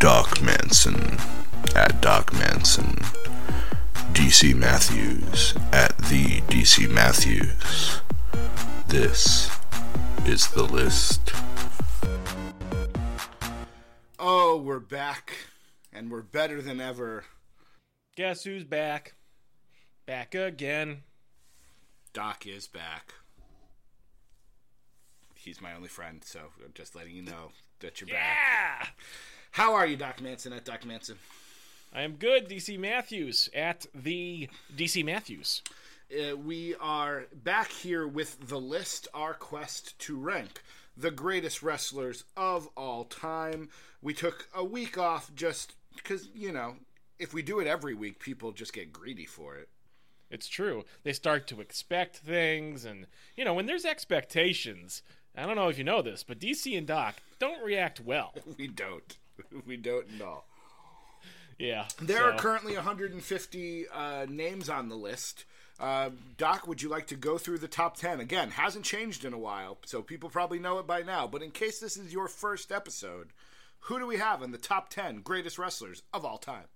Doc Manson at Doc Manson. DC Matthews at the DC Matthews. This is the list. Oh, we're back, and we're better than ever. Guess who's back? Back again. Doc is back. He's my only friend, so I'm just letting you know that you're back. How are you, Doc Manson at Doc Manson? I am good, DC Matthews at the DC Matthews. Uh, we are back here with the list, our quest to rank the greatest wrestlers of all time. We took a week off just because, you know, if we do it every week, people just get greedy for it. It's true. They start to expect things, and, you know, when there's expectations, I don't know if you know this, but DC and Doc don't react well. We don't. We don't at all. Yeah. There so- are currently 150 uh, names on the list. Uh, Doc, would you like to go through the top 10? Again, hasn't changed in a while, so people probably know it by now. But in case this is your first episode, who do we have in the top 10 greatest wrestlers of all time?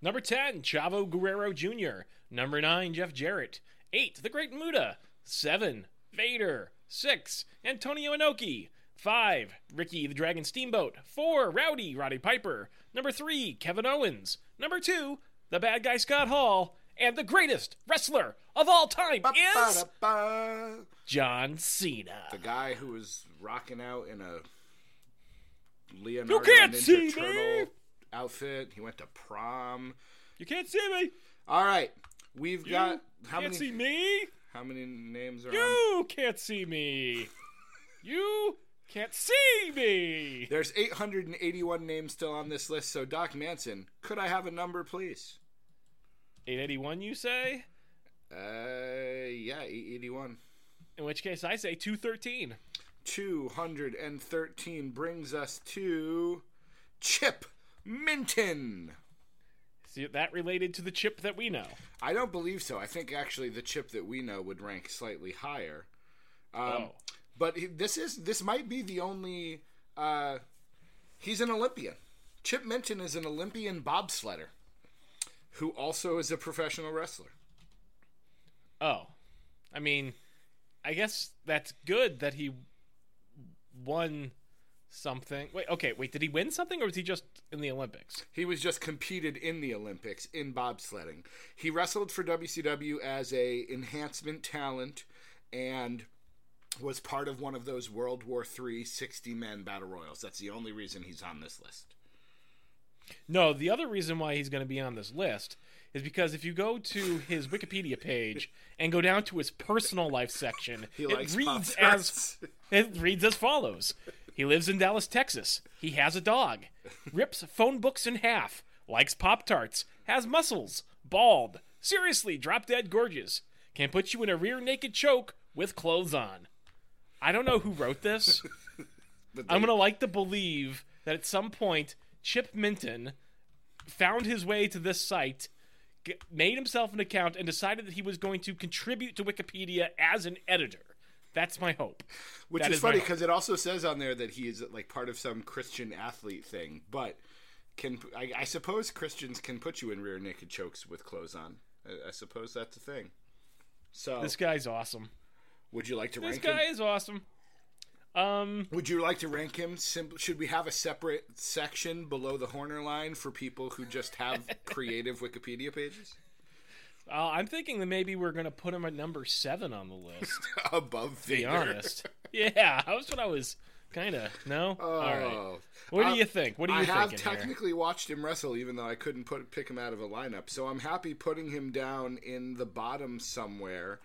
Number 10, Chavo Guerrero Jr. Number 9, Jeff Jarrett. 8, The Great Muta. 7, Vader. 6, Antonio Inoki. 5, Ricky the Dragon Steamboat. 4, Rowdy Roddy Piper. Number 3, Kevin Owens. Number 2, the bad guy Scott Hall. And the greatest wrestler of all time is John Cena. The guy who was rocking out in a Leonardo You can't Ninja see me! Turtle outfit. He went to prom. You can't see me. All right, we've You got how can't many? see me. How many names are on? You can't see me. You can't see me. There's 881 names still on this list. So Doc Manson, could I have a number, please? 881, you say? Uh, yeah, 881. In which case, I say 213. 213 brings us to Chip Minton. See that related to the chip that we know? I don't believe so. I think actually the chip that we know would rank slightly higher. Um, oh, But he- this is this might be the only. Uh, he's an Olympian. Chip Minton is an Olympian bobsledder, who also is a professional wrestler. oh. I mean, I guess that's good that he won something. Wait, okay, wait. Did he win something, or was he just in the Olympics? He was just competed in the Olympics in bobsledding. He wrestled for WCW as a enhancement talent and was part of one of those World War III 60 man battle royals. That's the only reason he's on this list. No, the other reason why he's going to be on this list is because if you go to his Wikipedia page and go down to his personal life section, it reads as it reads as follows: He lives in Dallas, Texas. He has a dog. Rips phone books in half. Likes Pop Tarts. Has muscles. Bald. Seriously, drop dead gorgeous. Can put you in a rear naked choke with clothes on. I don't know who wrote this. But I'm gonna like to believe that at some point Chip Minton found his way to this site, g- made himself an account, and decided that he was going to contribute to Wikipedia as an editor. That's my hope. Which is, is funny because it also says on there that he is like part of some Christian athlete thing. But can I, I suppose Christians can put you in rear naked chokes with clothes on? I, I suppose that's a thing. So, This guy's awesome. Would you like to This rank him? This guy is awesome. Um, Would you like to rank him? Sim- should we have a separate section below the Horner line for people who just have creative Wikipedia pages uh, I'm thinking that maybe we're gonna put him at number seven on the list. above To be honest, yeah, that's what I was kind of. No, all right. Oh. What do you think? What do you I have thinking here? technically watched him wrestle, even though I couldn't put pick him out of a lineup. So I'm happy putting him down in the bottom somewhere.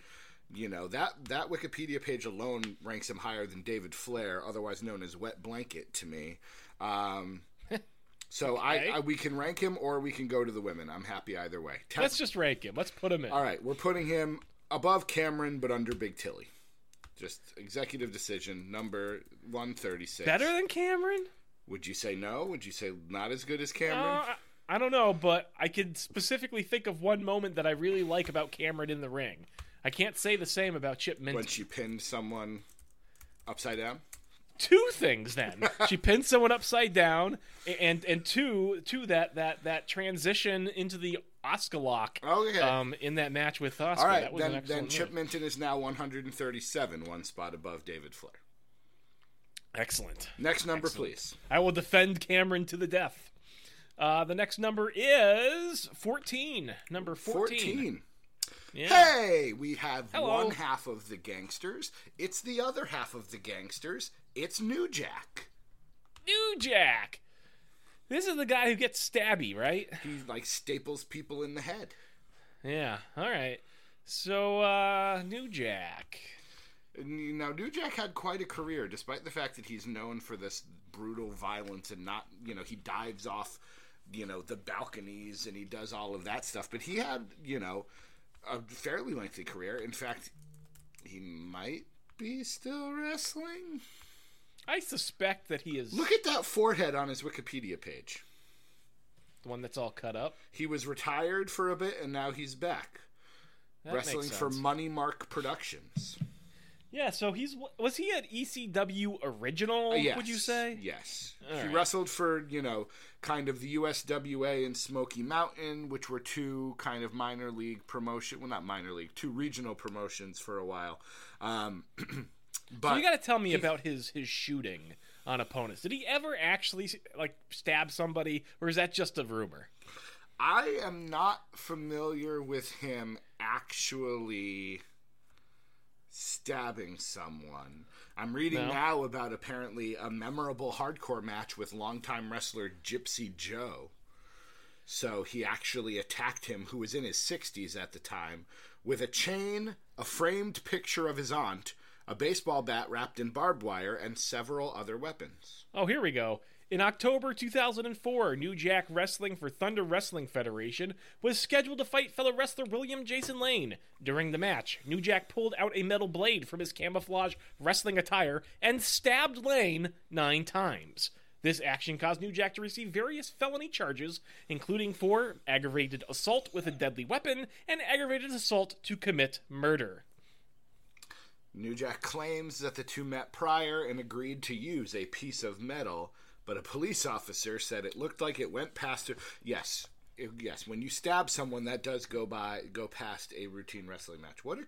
You know that that Wikipedia page alone ranks him higher than David Flair, otherwise known as Wet Blanket, to me. Um, so Okay. I, I we can rank him, or we can go to the women. I'm happy either way. Te- Let's just rank him. Let's put him in. All right, we're putting him above Cameron, but under Big Tilly. Just executive decision number 136. Better than Cameron? Would you say no? Would you say not as good as Cameron? Uh, I, I don't know, but I could specifically think of one moment that I really like about Cameron in the ring. I can't say the same about Chip Minton. when she pinned someone upside down. two things. Then she pinned someone upside down, and and two two that that that transition into the Oscar lock. Okay. Um, in that match with Oscar. All right, then, then Chip move. Minton is now 137, one spot above David Flair. Excellent. Next number, please. I will defend Cameron to the death. Uh, the next number is 14. Number 14. 14. Yeah. Hey, we have Hello. one half of the gangsters. It's the other half of the gangsters. It's New Jack. New Jack. This is the guy who gets stabby, right? He like staples people in the head. Yeah. All right. So, uh, New Jack. Now, New Jack had quite a career, despite the fact that he's known for this brutal violence and not, you know, he dives off, you know, the balconies and he does all of that stuff. But he had, you know, a fairly lengthy career. In fact, he might be still wrestling. I suspect that he is Look at that forehead on his Wikipedia page. the one that's all cut up. He was retired for a bit and now he's back. That wrestling for. Money Mark Productions. Yeah, so he's was he at ECW original? Yes. Would you say? Yes. All he right. wrestled for, you know, kind of the USWA and Smoky Mountain, which were two kind of minor league promotion, well, not minor league, two regional promotions for a while. Um, but So you got to tell me about his his shooting on opponents. Did he ever actually like stab somebody, or is that just a rumor? I am not familiar with him actually stabbing someone. I'm reading No? now about apparently a memorable hardcore match with longtime wrestler Gypsy Joe. So he actually attacked him, who was in his 60s at the time, with a chain, a framed picture of his aunt, a baseball bat wrapped in barbed wire, and several other weapons. Oh, here we go. In October 2004, New Jack Wrestling for Thunder Wrestling Federation was scheduled to fight fellow wrestler William Jason Lane. During the match, New Jack pulled out a metal blade from his camouflage wrestling attire and stabbed Lane nine times. This action caused New Jack to receive various felony charges, including for aggravated assault with a deadly weapon and aggravated assault to commit murder. New Jack claims that the two met prior and agreed to use a piece of metal, but a police officer said it looked like it went past her. Yes, it- yes. When you stab someone, that does go by go past a routine wrestling match. What a,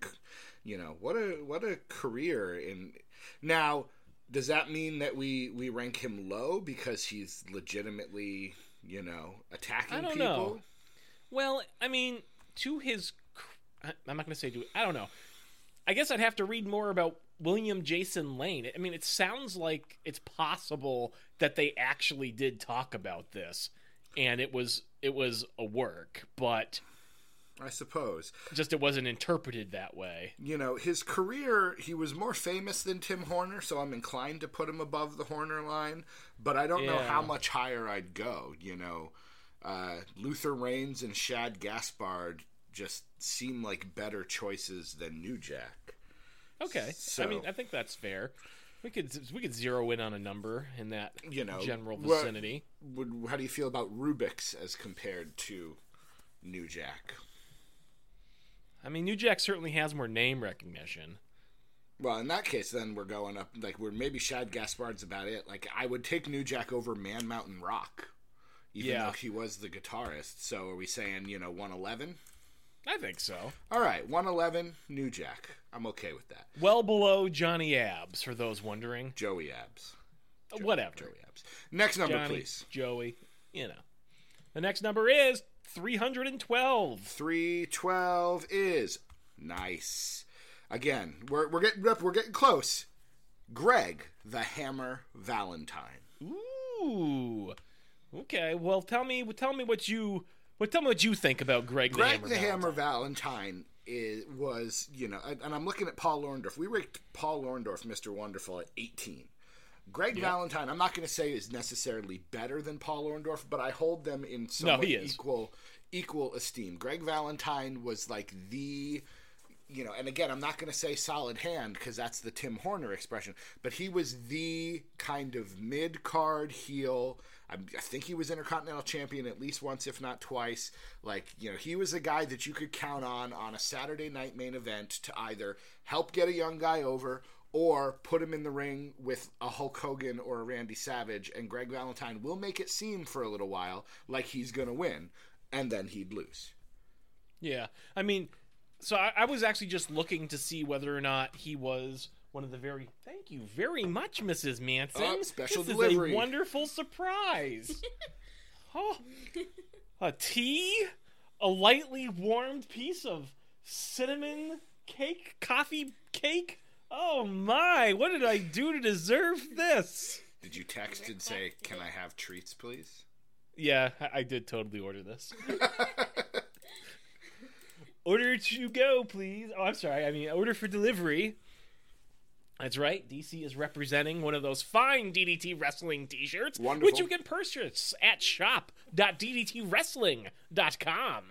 you know, what a what a career in. Now, does that mean that we we rank him low because he's legitimately, you know, attacking I don't people? know. Well, I mean, to his, I'm not going to say to. I don't know. I guess I'd have to read more about William Jason Lane. I mean, it sounds like it's possible that they actually did talk about this, and it was it was a work, but I suppose. just it wasn't interpreted that way. you know, his career, he was more famous than Tim Horner, so I'm inclined to put him above the Horner line, but I don't know how much higher I'd go. You know, uh, Luther Reigns and Shad Gaspard just seem like better choices than New Jack. Okay, So- I mean, I think that's fair. We could we could zero in on a number in that You know, general what- vicinity. Would, how do you feel about Rubik's as compared to New Jack? I mean, New Jack certainly has more name recognition. Well, in that case, then we're going up like we're maybe Shad Gaspard's about it. Like I would take New Jack over Man Mountain Rock, even Yeah. though he was the guitarist. So are we saying you know 111? I think so. All right, 111, New Jack. I'm okay with that. Well below Johnny Abs, for those wondering. Joey Abs. Uh, whatever. Joey Abs. Next number, Johnny, please. Joey, you know. The next number is 312. 312 is nice. Again, we're, we're getting up, we're getting close. Greg the Hammer Valentine. Ooh. Okay, well tell me tell me what you well, tell me what you think about Greg, Greg the Hammer. the Valentine. Hammer Valentine is, was, you know, and I'm looking at Paul Orndorff. We ranked Paul Orndorff, Mr. Wonderful, at 18. Greg Valentine, I'm not going to say is necessarily better than Paul Orndorff, but I hold them in somewhat is. equal equal esteem. Greg Valentine was like the you know, and again, I'm not going to say solid hand because that's the Tim Horner expression, but he was the kind of mid card heel. I, think he was Intercontinental Champion at least once, if not twice. Like, you know, he was a guy that you could count on on a Saturday night main event to either help get a young guy over or put him in the ring with a Hulk Hogan or a Randy Savage, and Greg Valentine will make it seem for a little while like he's going to win, and then he'd lose. Yeah, I mean, so I, I was actually just looking to see whether or not he was one of the very. Thank you very much, Mrs. Manson. Oh, special this delivery. is a wonderful surprise. oh, a tea, a lightly warmed piece of cinnamon cake, coffee cake. Oh my! What did I do to deserve this? Did you text and say, "Can I have treats, please"? Yeah, I, I did totally order this. order to go, please. Oh, I'm sorry. I mean, order for delivery. That's right. DC is representing one of those fine DDT Wrestling t-shirts, which you can purchase at shop.ddtwrestling.com.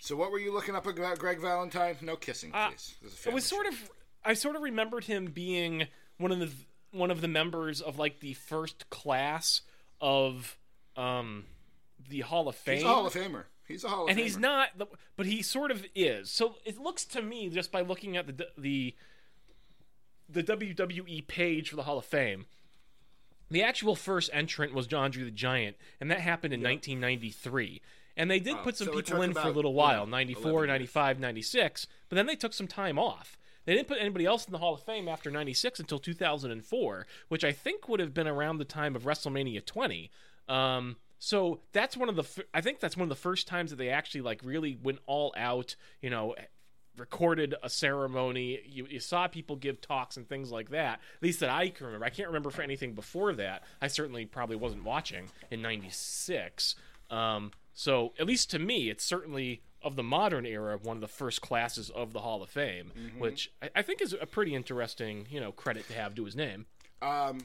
So, what were you looking up about Greg Valentine? No kissing, Uh, please. A It was sort show. of. I sort of remembered him being one of the one of the members of like the first class of um the Hall of Fame. He's a Hall of Famer. He's a Hall of and Famer. And he's not the- but he sort of is so it looks to me just by looking at the the the WWE page for the Hall of Fame. The actual first entrant was John Andre the Giant and that happened in 1993 and they did Oh, put some so people in for a little while know, 94 95 96 but then they took some time off. They didn't put anybody else in the Hall of Fame after 96 until 2004, which I think would have been around the time of WrestleMania 20. Um, so that's one of the, f- I think that's one of the first times that they actually like really went all out, you know, recorded a ceremony. You, you saw people give talks and things like that. At least that I can remember. I can't remember for anything before that. I certainly probably wasn't watching in '96. Um, so at least to me, it's certainly of the modern era one of the first classes of the Hall of Fame, which I, I think is a pretty interesting, you know, credit to have to his name. Um,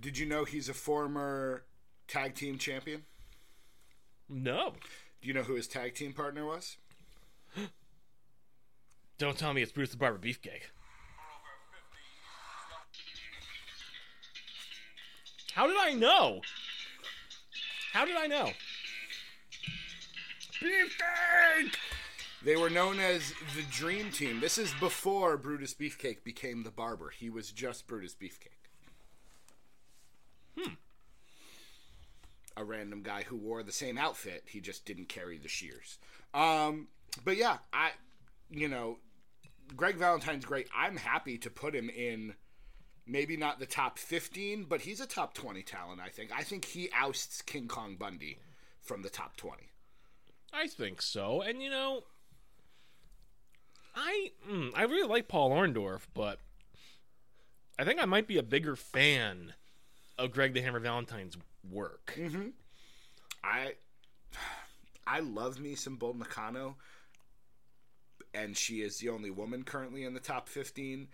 did you know he's a former tag team champion? No, Do you know who his tag team partner was? don't tell me it's Brutus the Barber Beefcake. How did I know? How did I know? Beefcake! They were known as the Dream Team. This is before Brutus Beefcake became the barber. He was just Brutus Beefcake. Hmm. A random guy who wore the same outfit. He just didn't carry the shears. Um, but yeah, I, you know, Greg Valentine's great. I'm happy to put him in. Maybe not the top 15, but he's a top 20 talent, I think. I think he ousts King Kong Bundy from the top 20. I think so. And you know, I mm, I really like Paul Orndorff, but I think I might be a bigger fan of Greg the Hammer Valentine's work. Mm-hmm. I I love me some Bull Nakano, and she is the only woman currently in the top fifteen.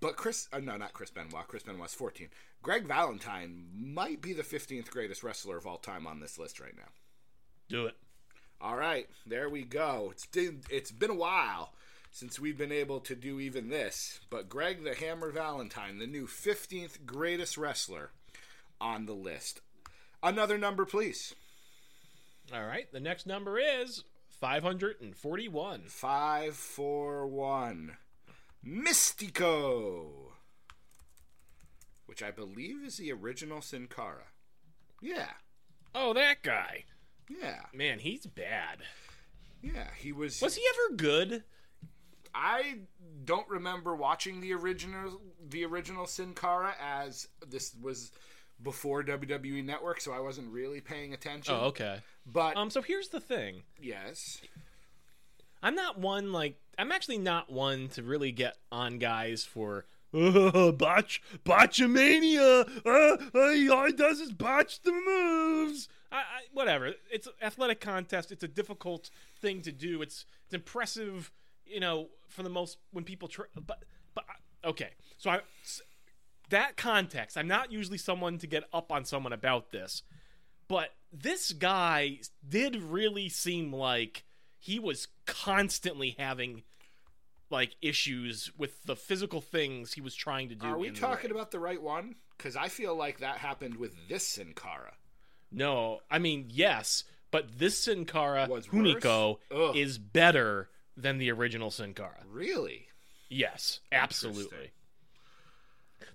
But Chris, uh, no, not Chris Benoit. Chris Benoit's fourteen. Greg Valentine might be the fifteenth greatest wrestler of all time on this list right now. Do it. All right, there we go. It's been it's been a while since we've been able to do even this, but Greg the Hammer Valentine, the new fifteenth greatest wrestler on the list. Another number, please. All right. The next number is 541. Five, four, one. Mystico. Which I believe is the original Sin Cara. Yeah. Oh, that guy. Yeah. Man, he's bad. Yeah. He was. Was he ever good? I don't remember watching the original the original Sin Cara as this was before WWE Network, so I wasn't really paying attention. Oh, okay. But Um so here's the thing. yes. I'm not one like I'm actually not one to really get on guys for uh, botch botchamania. Uh, uh, all he does is botch the moves. I, I, whatever. It's an athletic contest. It's a difficult thing to do. It's it's impressive, you know, for the most when people try. But but okay. So I s- that context. I'm not usually someone to get up on someone about this, but this guy did really seem like he was constantly having like issues with the physical things he was trying to do. Are we talking about the right one? Because I feel like that happened with this Sin Cara. No, I mean yes, but this Sin Cara Was? Ugh. is better than the original Sin Cara. Really? Yes, absolutely.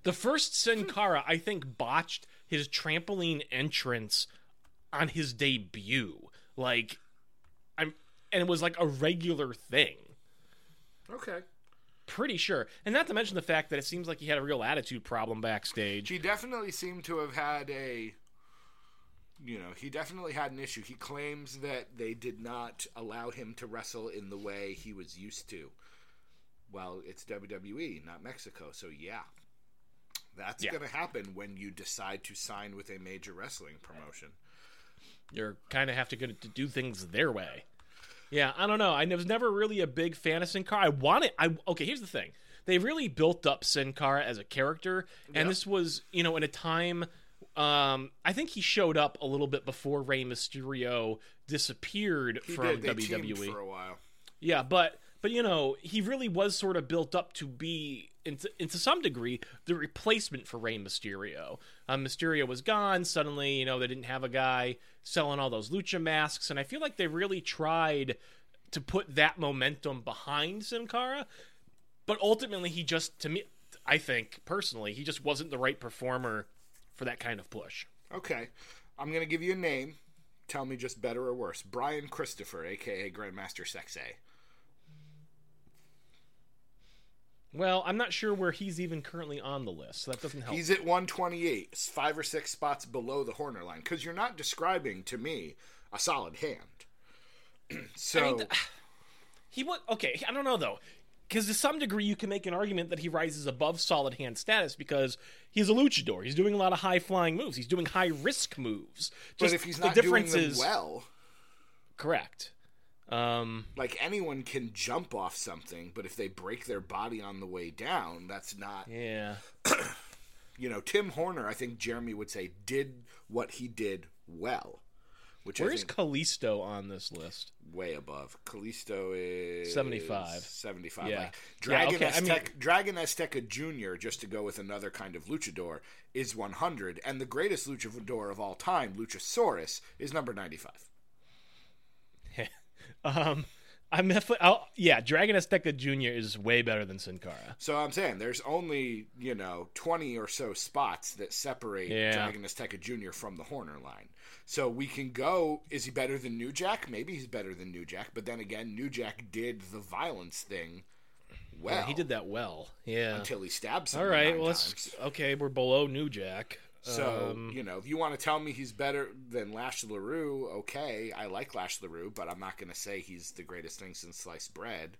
The first Sin Cara, I think, botched his trampoline entrance on his debut. Like, I'm, and it was like a regular thing. Okay. Pretty sure, and not to mention the fact that it seems like he had a real attitude problem backstage. He definitely seemed to have had a you know, he definitely had an issue. He claims that they did not allow him to wrestle in the way he was used to. Well, it's WWE, not Mexico, so yeah. That's Yeah. going to happen when you decide to sign with a major wrestling promotion. You're kind of have to get to do things their way. Yeah, I don't know. I was never really a big fan of Sin Cara. I wanted. I okay. Here's the thing. They really built up Sin Cara as a character, and Yep. this was you know in a time. Um, I think he showed up a little bit before Rey Mysterio disappeared He from WWE. for a while. Yeah, but but you know he really was sort of built up to be into, into some degree the replacement for Rey Mysterio. Um, Mysterio was gone suddenly. You know they didn't have a guy selling all those lucha masks, and I feel like they really tried to put that momentum behind Sin Cara. But ultimately, he just to me, I think personally, he just wasn't the right performer for that kind of push. Okay. I'm to give you a name. Tell me just better or worse. Brian Christopher, a.k.a. Grandmaster Sexay. Well, I'm not sure where he's even currently on the list, so that doesn't help. He's at 128, five or six spots below the Horner line. Because you're not describing to me a solid hand. so, I mean, he was okay. I don't know though, because to some degree you can make an argument that he rises above solid hand status because he's a luchador. He's doing a lot of high flying moves. He's doing high risk moves. but if he's the not doing difference them is well, correct. Um, like anyone can jump off something, but if they break their body on the way down, that's not. yeah, You know, Tim Horner, I think Jeremy would say, did what he did well. Which where's think Kalisto on this list? way above. Kalisto is 75. 75. Yeah. Like Dragon, Yeah, okay, I mean- Dragon Azteca Jr., just to go with another kind of luchador, is 100. And the greatest luchador of all time, Luchasaurus, is number 95. Um, I'm definitely. I'll, yeah, Dragon Azteca Jr. is way better than Sin Cara. So I'm saying there's only, you know, 20 or so spots that separate Yeah. Dragon Azteca Jr. from the Horner line. So we can go, is he better than New Jack? Maybe he's better than New Jack. But then again, New Jack did the violence thing well. Yeah, he did that well. Yeah. Until he stabbed All right. Well, let's. times. Okay, we're below New Jack. So, Um, you know, if you want to tell me he's better than Lash LeRoux, okay, I like Lash LeRoux, but I'm not going to say he's the greatest thing since sliced bread.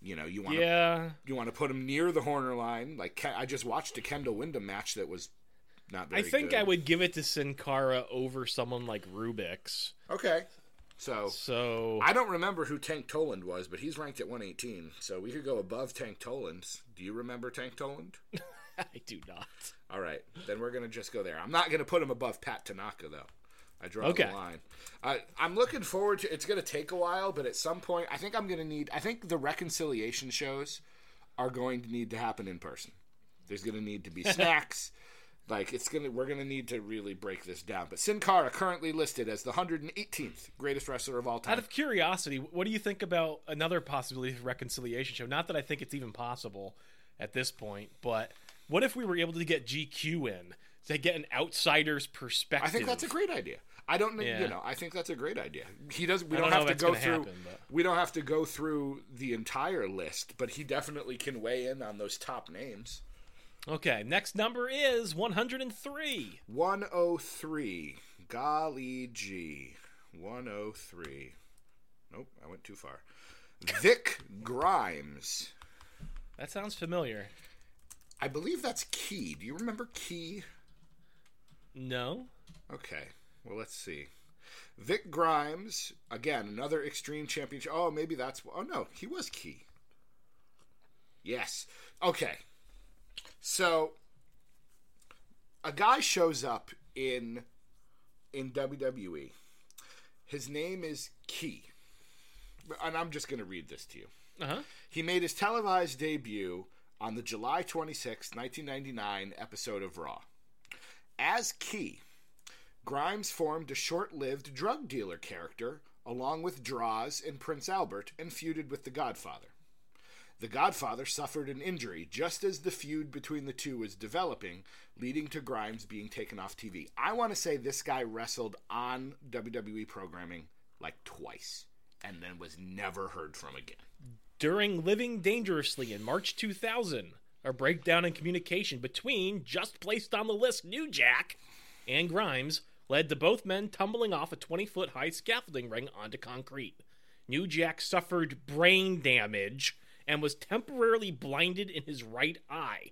You know, you want to yeah. you want to put him near the Horner line. Like I just watched a Kendall Windham match that was not very I think good. I would give it to Sin Cara over someone like Rubix. Okay. So So I don't remember who Tank Toland was, but he's ranked at 118. So we could go above Tank Toland. Do you remember Tank Toland? I do not. All right, then we're gonna just go there. I'm not gonna put him above Pat Tanaka though. I draw Okay. the line. I, I'm looking forward to. It's gonna take a while, but at some point, I think I'm gonna need. I think the reconciliation shows are going to need to happen in person. There's gonna need to be snacks. Like it's gonna, we're gonna need to really break this down. But Sin Cara currently listed as the 118th greatest wrestler of all time. Out of curiosity, what do you think about another possibility of reconciliation show? Not that I think it's even possible at this point, but what if we were able to get GQ in to get an outsider's perspective? I think that's a great idea. I don't Yeah. you know, I think that's a great idea. He does we don't, don't have to go through happen, we don't have to go through the entire list, but he definitely can weigh in on those top names. Okay, next number is 103. 103. Golly gee. 103. Nope, I went too far. Vic Grimes. That sounds familiar. I believe that's Key. Do you remember Key? No? Okay. Well, let's see. Vic Grimes, again, another Extreme Championship. Oh, maybe that's. Oh, no, he was key. Yes. Okay. So, a guy shows up in in WWE. His name is Key. And I'm just going to read this to you. Uh huh. He made his televised debut on the July 26, 1999 episode of Raw. As Key, Grimes formed a short lived drug dealer character along with Droz and Prince Albert and feuded with The Godfather. The Godfather suffered an injury just as the feud between the two was developing, leading to Grimes being taken off TV. I want to say this guy wrestled on WWE programming like twice and then was never heard from again. During Living Dangerously in March 2000, a breakdown in communication between just placed on the list New Jack and Grimes led to both men tumbling off a 20 foot high scaffolding ring onto concrete. New Jack suffered brain damage and was temporarily blinded in his right eye.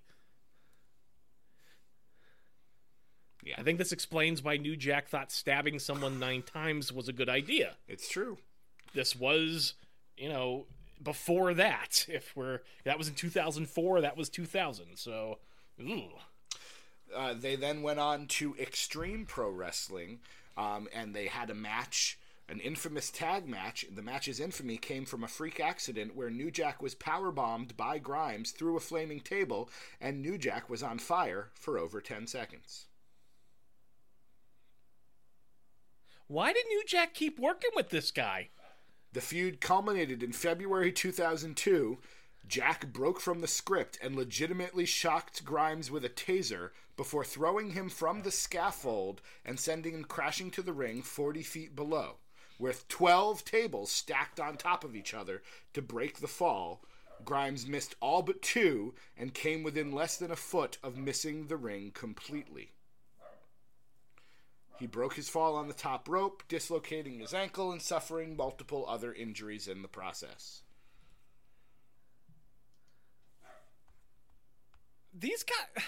Yeah. I think this explains why New Jack thought stabbing someone nine times was a good idea. It's true. This was, you know, before that. If we're that was in 2004, that was 2000. So. Uh, they then went on to Extreme Pro Wrestling, um, and they had a match, an infamous tag match. The match's infamy came from a freak accident where New Jack was power bombed by Grimes through a flaming table, and New Jack was on fire for over 10 seconds. Why did New Jack keep working with this guy? The feud culminated in February 2002. Jack broke from the script and legitimately shocked Grimes with a taser before throwing him from the scaffold and sending him crashing to the ring 40 feet below, with 12 tables stacked on top of each other to break the fall. Grimes missed all but two and came within less than a foot of missing the ring completely. He broke his fall on the top rope, dislocating his ankle and suffering multiple other injuries in the process. These guys.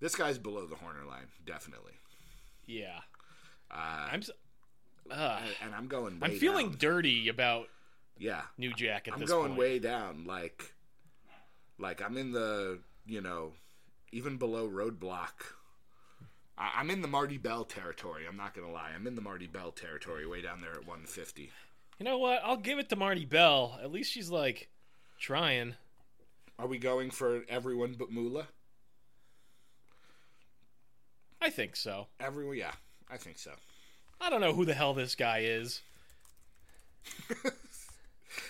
This guy's below the Horner line, definitely. Yeah. Uh, I'm. s- Uh, and I'm going. Way I'm feeling down. dirty about Yeah, New Jack at I'm going point. way down. Like, like I'm in the you know, even below Roadblock. I- I'm in the Marti Belle territory. I'm not gonna lie. I'm in the Marti Belle territory, way down there at 150. You know what? I'll give it to Marti Belle. At least she's like trying. Are we going for everyone but Mula? I think so. Everyone, yeah, I think so. I don't know who the hell this guy is.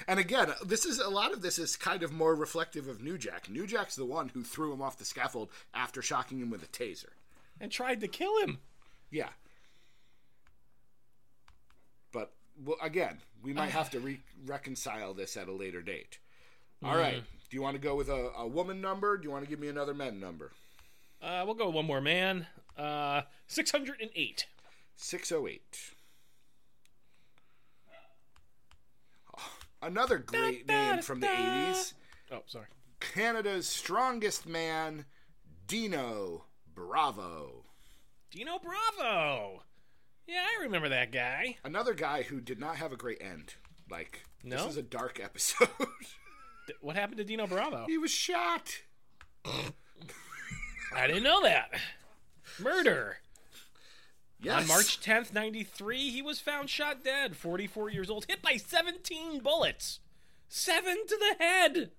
And again, this is a lot of this is kind of more reflective of New Jack. New Jack's the one who threw him off the scaffold after shocking him with a taser. And tried to kill him. Yeah. But well, again, we might have to re- reconcile this at a later date. All right. Do you want to go with a, a woman number? Do you want to give me another men number? Uh, we'll go with one more man. Uh, 608. 608. Oh, Another great name from the 80s. Oh, sorry. Canada's strongest man, Dino Bravo. Dino Bravo. Yeah, I remember that guy. Another guy who did not have a great end. Like, this is a dark episode. Th- What happened to Dino Bravo? he was shot. I didn't know that. Murder. Yes. On March 10th, 93, he was found shot dead, 44 years old, hit by 17 bullets. Seven to the head,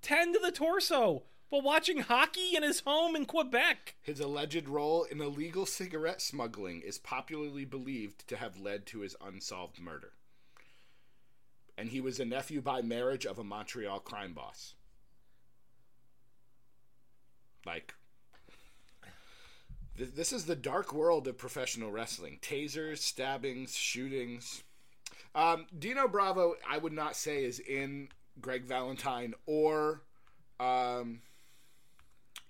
10 to the torso, while watching hockey in his home in Quebec. His alleged role in illegal cigarette smuggling is popularly believed to have led to his unsolved murder. And he was a nephew by marriage of a Montreal crime boss. Like, this is the dark world of professional wrestling tasers, stabbings, shootings. Um, Dino Bravo, I would not say, is in Greg Valentine or um,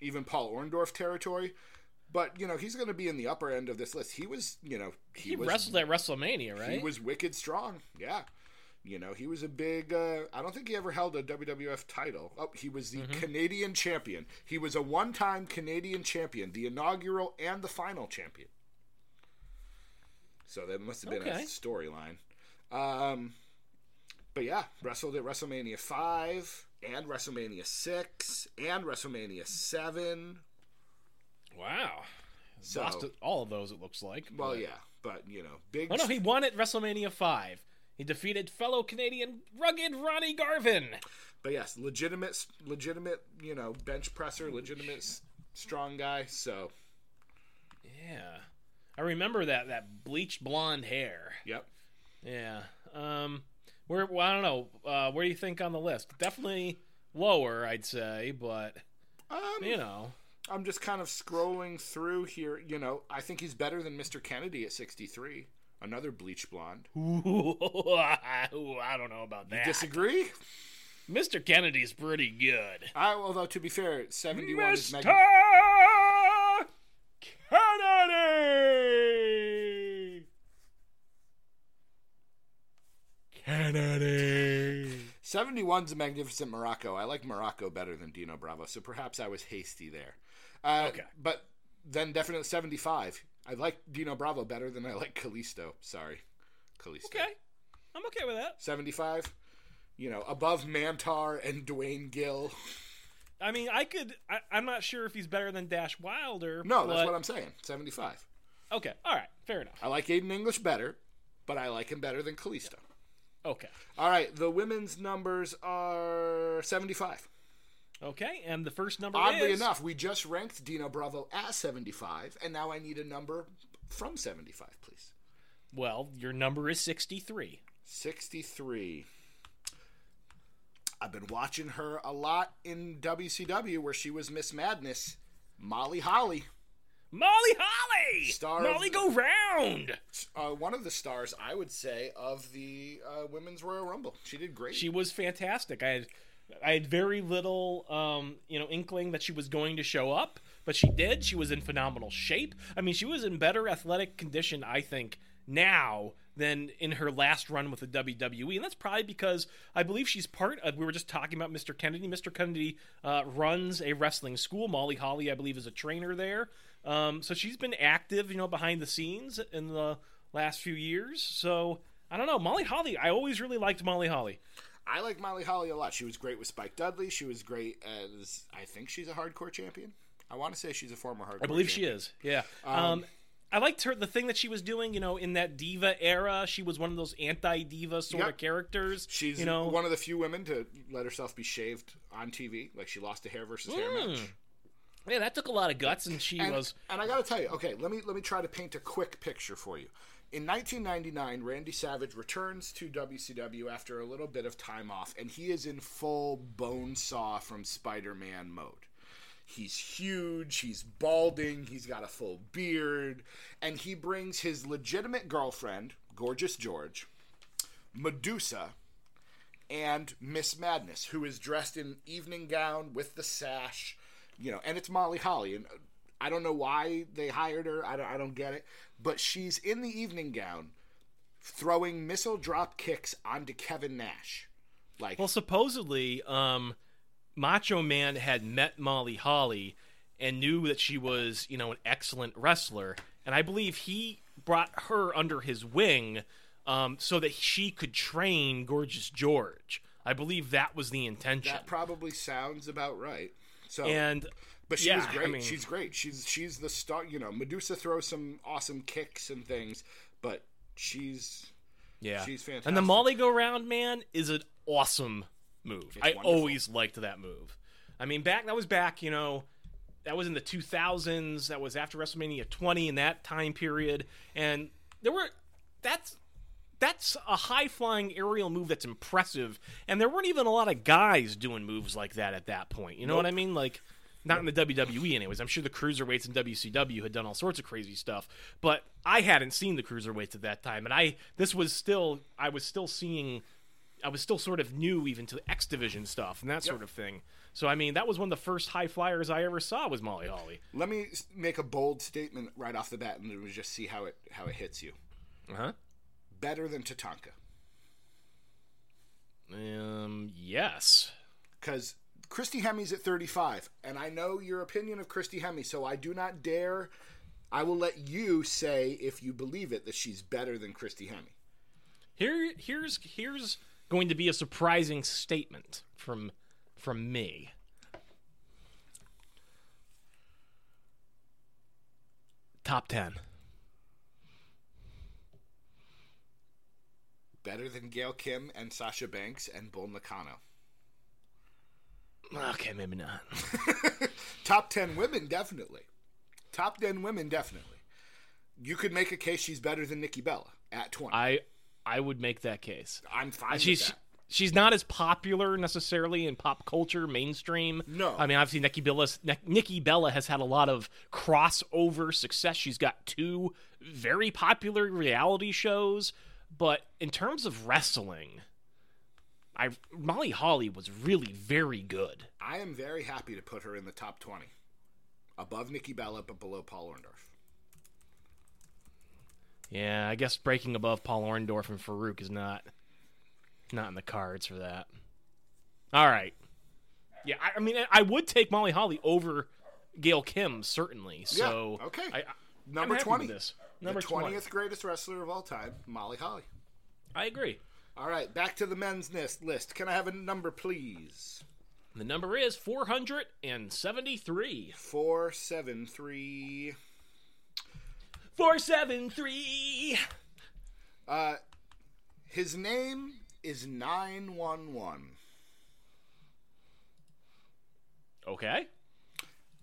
even Paul Orndorff territory. But you know he's going to be in the upper end of this list. He was, you know, he, He was wrestled at WrestleMania, right? he was wicked strong. Yeah, you know he was a big. Uh, I don't think he ever held a WWF title. Oh, he was the Mm-hmm. Canadian champion. He was a one-time Canadian champion, the inaugural and the final champion. So that must have been a storyline. Um, but yeah, wrestled at WrestleMania five and WrestleMania six and WrestleMania seven. wow. So Lost all of those, it looks like. well, but- yeah, but you know, big. Oh, no, he won at WrestleMania 5. He defeated fellow Canadian rugged Ronnie Garvin. But yes, legitimate, legitimate, you know, bench presser, legitimate s- strong guy. So, Yeah. I remember that, that bleached blonde hair. yep. Yeah. Um. Where? Well, I don't know. Uh, where do you think on the list? Definitely lower, I'd say. But Um, you know, I'm just kind of scrolling through here. You know, I think he's better than Mr. Kennedy at 63. Another bleach blonde. Ooh, I don't know about that. You Disagree? Mr. Kennedy's pretty good. I, although to be fair, 71 is Mr. mag- Kennedy. Kennedy. 71's a magnificent Muraco. I like Muraco better than Dino Bravo, so perhaps I was hasty there. Uh, Okay. But then definitely 75. I like Dino Bravo better than I like Kalisto. Sorry. Kalisto. Okay, I'm okay with that. 75. You know, above Mantaur and Duane Gill. I mean, I could. I, I'm not sure if he's better than Dash Wilder. No, that's what I'm saying. 75. Okay, all right, fair enough. I like Aiden English better, but I like him better than Kalisto. Okay, All right, the women's numbers are 75. Okay, and the first number Oddly is enough, we just ranked Dino Bravo at 75, and now I need a number from 75, please. well, your number is 63. 63. I've been watching her a lot in WCW where she was Miss Madness. Molly Holly, Molly Holly, Star Molly the- go round. uh, one of the stars, I would say, of the uh, Women's Royal Rumble. She did great. She was fantastic. I had I had very little um, you know inkling that she was going to show up, but she did. She was in phenomenal shape. I mean, she was in better athletic condition, I think, now than in her last run with the WWE, and that's probably because I believe she's part of. We were just talking about Mr. Kennedy. Mr. Kennedy uh, runs a wrestling school. Molly Holly, I believe, is a trainer there. Um, so she's been active, you know, behind the scenes in the last few years. So I don't know, Molly Holly. I always really liked Molly Holly. I like Molly Holly a lot. She was great with Spike Dudley. She was great as I think she's a hardcore champion. I want to say she's a former hardcore. I believe champion. she is. Yeah. Um, I liked her. The thing that she was doing, you know, in that diva era, she was one of those anti-diva sort of characters. She's you know, one of the few women to let herself be shaved on TV. Like she lost a hair versus hair Hmm. match. yeah, that took a lot of guts, and she And, was. and I got to tell you, okay, let me let me try to paint a quick picture for you. In 1999, Randy Savage returns to WCW after a little bit of time off, and he is in full bone saw from Spider-Man mode. He's huge, he's balding, he's got a full beard, and he brings his legitimate girlfriend, Gorgeous George, Medusa, and Miss Madness, who is dressed in evening gown with the sash, you know, and it's Molly Holly, and I don't know why they hired her. I don't, I don't get it, but she's in the evening gown, throwing missile drop kicks onto Kevin Nash, like Well, supposedly, um, Macho Man had met Molly Holly and knew that she was, you know, an excellent wrestler, and I believe he brought her under his wing um, so that she could train Gorgeous George. I believe that was the intention. that probably sounds about right. So, and but she yeah, was great. I mean- she's great. She's she's the star. You know, Medusa throws some awesome kicks and things, but she's Yeah, She's fantastic. And the. Molly go round man is an awesome move. I wonderful. always liked that move. I mean, back that was back, you know, that was in the 2000s. That was after WrestleMania 20 in that time period, and there were that's that's a high flying aerial move that's impressive, and there weren't even a lot of guys doing moves like that at that point. You know what I mean? Like. Not in the WWE, anyways. I'm sure the cruiserweights in WCW had done all sorts of crazy stuff, but I hadn't seen the cruiserweights at that time, and I this was still I was still seeing I was still sort of new even to X Division stuff and that sort of thing. So I mean, that was one of the first high flyers I ever saw was Molly Holly. Let me make a bold statement right off the bat, and then we just see how it how it hits you. Uh huh. Better than Tatanka, Um. Yes. because Christy Hemme's at 35, and I know your opinion of Christy Hemme, so I do not dare. I will let you say if you believe it that she's better than Christy Hemme. Here, here's here's going to be a surprising statement from from me. Top ten. Better than Gail Kim and Sasha Banks and Bull Nakano. Okay, maybe not. Top 10 women, definitely. Top 10 women, definitely. You could make a case she's better than Nikki Bella at 20. I I would make that case. I'm fine she's with that. she's not as popular necessarily in pop culture mainstream. No. I mean obviously Nikki Bella Nikki Bella has had a lot of crossover success. She's got two very popular reality shows, but in terms of wrestling, I Molly Holly was really very good. I am very happy to put her in the top 20. Above Nikki Bella, but below Paul Orndorff. Yeah, I guess breaking above Paul Orndorff and Farouk is not not in the cards for that. All right. Yeah, I, I mean, I would take Molly Holly over Gail Kim certainly. So Yeah, okay. I, I, Number I'm happy 20. With this number the 20th 20. greatest wrestler of all time, Molly Holly. I agree. All right, back to the men's list. list. Can I have a number, please? The number is 473. 473. 473. Uh, his name is 911. Okay.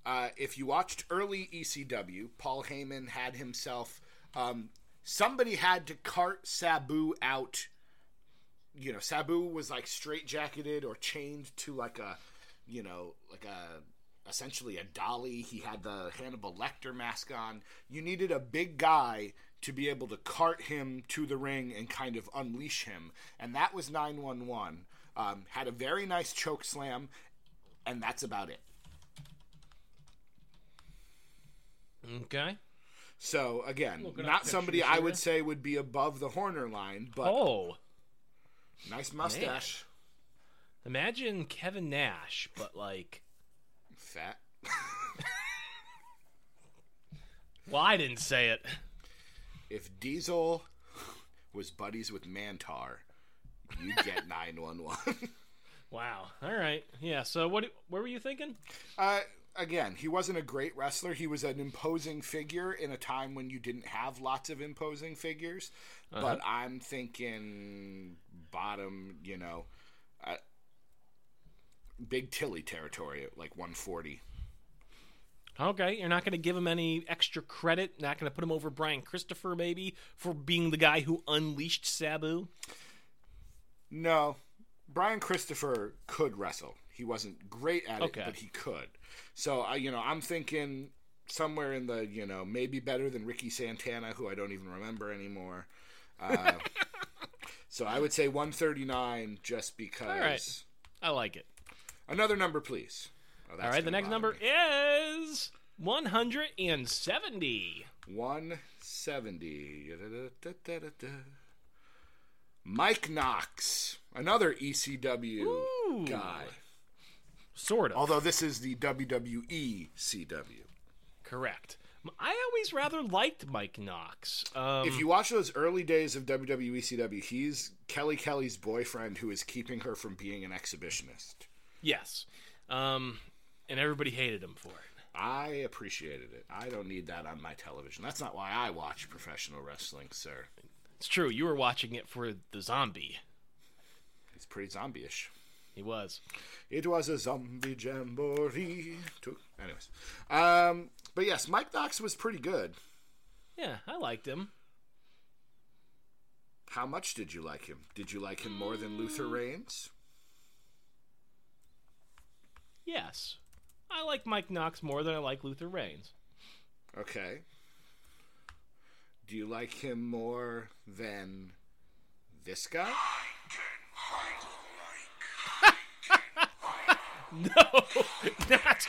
Uh, if you watched early ECW, Paul Heyman had himself. Um, somebody had to cart Sabu out. You know, Sabu was like straitjacketed or chained to like a, you know, like a essentially a dolly. He had the Hannibal Lecter mask on. You needed a big guy to be able to cart him to the ring and kind of unleash him, and that was 911. Um, had a very nice choke slam, and that's about it. Okay. So again, Looking not somebody I here. would say would be above the Horner line, but Oh, nice mustache, imagine Kevin Nash, but like, fat. well, I didn't say it. If Diesel was buddies with Mantaur, you'd get nine one one. Wow. All right. Yeah. So what? What were you thinking? Uh Again, he wasn't a great wrestler. He was an imposing figure in a time when you didn't have lots of imposing figures. But I'm thinking bottom, you know, uh, big Tilly territory at like 140. Okay, you're not going to give him any extra credit. Not going to put him over Brian Christopher, maybe, for being the guy who unleashed Sabu. No, Brian Christopher could wrestle. He wasn't great at it, Okay. but he could. So I, you know, I'm thinking somewhere in the, you know, maybe better than Ricky Santana, who I don't even remember anymore. Uh, so I would say 139, just because. right. I like it. Another number, please. Oh, that's All right, the next number me. is 170. 170. Da-da-da-da-da-da. Mike Knox, another ECW Ooh. guy. Sort of. Although this is the WWE CW. Correct. I always rather liked Mike Knox. Um, If you watch those early days of WWE CW, he's Kelly Kelly's boyfriend who is keeping her from being an exhibitionist. yes. Um, and everybody hated him for it. I appreciated it. I don't need that on my television. That's not why I watch professional wrestling, sir. It's true. You were watching it for the zombie. He's pretty zombie-ish. He was. It was a zombie jamboree. To- Anyways, um, but yes, Mike Knox was pretty good. Yeah, I liked him. How much did you like him? Did you like him more than Luther Reigns? Yes. I like Mike Knox more than I like Luther Reigns. Okay. Do you like him more than this guy? No, not,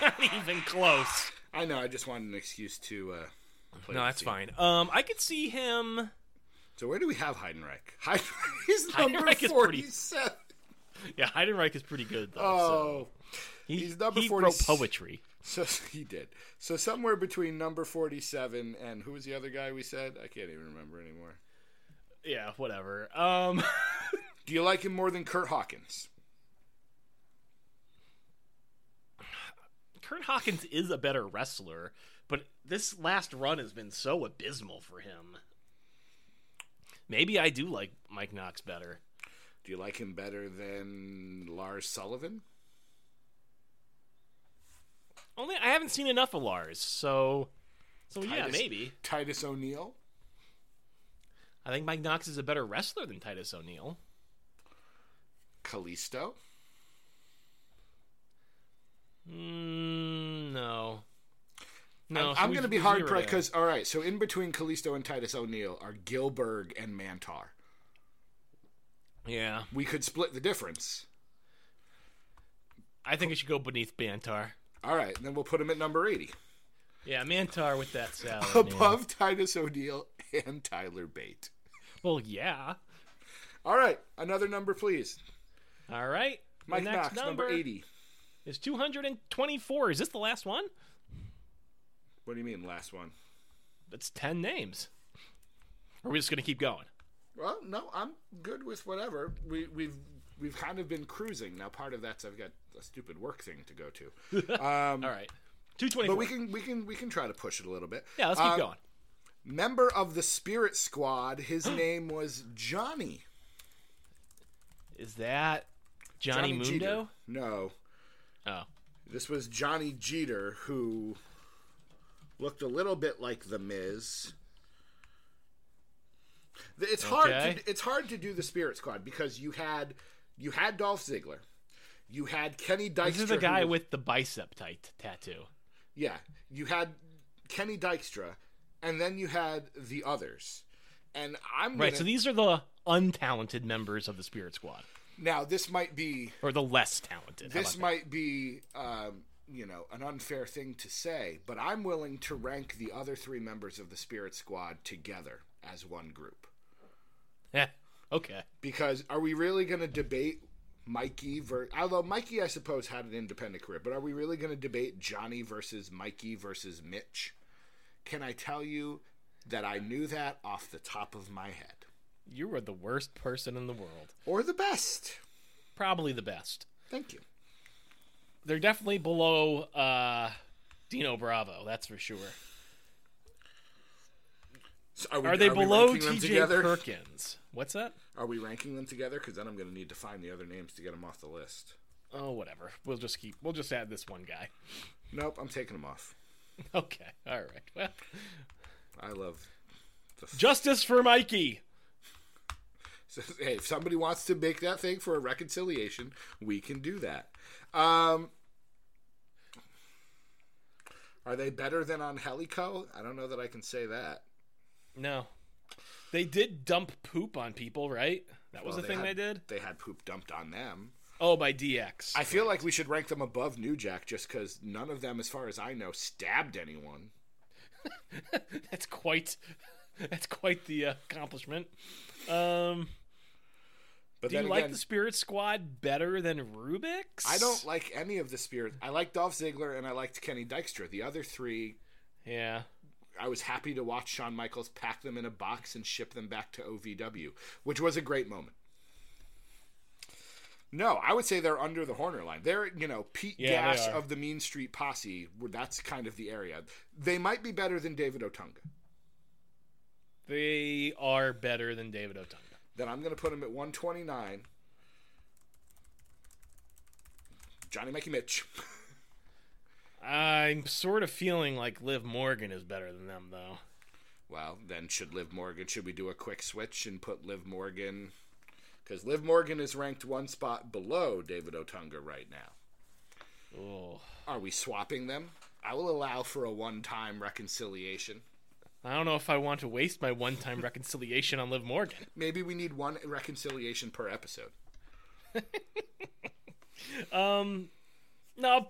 not even close. I know. I just wanted an excuse to. Uh, play No, that's theme. fine. Um, I could see him. So where do we have Heidenreich? Heidenreich is number Heidenreich is pretty- forty-seven. Yeah, Heidenreich is pretty good though. Oh, so he, he's number he 40 wrote poetry. so he did. So somewhere between number forty-seven and who was the other guy we said? I can't even remember anymore. Yeah, whatever. Um, Do you like him more than Kurt Hawkins? Kurt Hawkins is a better wrestler, but this last run has been so abysmal for him. Maybe I do like Mike Knox better. Do you like him better than Lars Sullivan? Only I haven't seen enough of Lars, so so yeah, maybe. Titus O'Neil? I think Mike Knox is a better wrestler than Titus O'Neil. Kalisto. Mm, no. No, I'm, so I'm going to be hard pressed because all right. So in between Kalisto and Titus O'Neil are Gilberg and Mantaur. Yeah, We could split the difference. I think it should go beneath Mantaur. All right, then we'll put him at number eighty, Yeah, Mantaur with that salad. above Titus O'Neil and Tyler Bate. Well, yeah. All right, another number, please. All right. Mike next Knox, number, number eighty. Is 224. Is this the last one? What do you mean, last one? That's 10 names. Or are we just going to keep going? Well, no, I'm good with whatever. We, we've we've kind of been cruising. Now, part of that's I've got a stupid work thing to go to, um, All right. 224. but we can we can we can try to push it a little bit. yeah, let's keep Um, going. Member of the Spirit Squad. His name was Johnny. Is that Johnny, Mundo? Jeter. No, Oh. this was Johnny Jeter, who looked a little bit like the Miz. It's hard. Okay. To, it's hard to do the Spirit Squad because you had you had Dolph Ziggler, you had Kenny Dykstra. This is the guy with the bicep tight tattoo. Yeah, you had Kenny Dykstra, and then you had the others. And I'm Right, gonna, so these are the untalented members of the Spirit Squad. Now this might be Or the less talented. This might be um, you know an unfair thing to say, but I'm willing to rank the other three members of the Spirit Squad together as one group. that? Eh, okay. Because are we really going to debate Mikey ver although Mikey I suppose had an independent career, but are we really going to debate Johnny versus Mikey versus Mitch? Can I tell you that I knew that off the top of my head? You were the worst person in the world. Or the best. Probably the best. Thank you. They're definitely below uh, Dino Bravo, that's for sure. So are, we, Are they we below TJ? Perkins? What's that? Are we ranking them together? Because then I'm going to need to find the other names to get them off the list. Oh, whatever. We'll just keep. We'll just add this one guy. Nope, I'm taking them off. Okay. All right. Well, I love. The f- justice for Mikey. So, hey, if somebody wants to make that thing for a reconciliation, we can do that. Um, are they better than on Helico? I don't know that I can say that. No, they did dump poop on people, right? That was Well, the thing had, they did. They had poop dumped on them. Oh, by DX. I feel like we should rank them above New Jack just because none of them, as far as I know, stabbed anyone. that's quite. That's quite the uh, accomplishment. Um, But do you like the Spirit Squad better than Rubik's? I don't like any of the spirit. I like Dolph Ziggler and I liked Kenny Dykstra. The other three, Yeah. I was happy to watch Shawn Michaels pack them in a box and ship them back to OVW, which was a great moment. No, I would say they're under the Horner line. They're, you know, Pete Yeah, Gas of the Mean Street Posse. That's kind of the area. They might be better than David Otunga. They are better than David Otunga. Then I'm going to put him at 129. Johnny Mikey Mitch. I'm sort of feeling like Liv Morgan is better than them, though. Well, then should Liv Morgan? Should we do a quick switch and put Liv Morgan? Because Liv Morgan is ranked one spot below David Otunga right now. Oh, Are we swapping them? I will allow for a one-time reconciliation. I don't know if I want to waste my one-time reconciliation on Liv Morgan. Maybe we need one reconciliation per episode. um, No,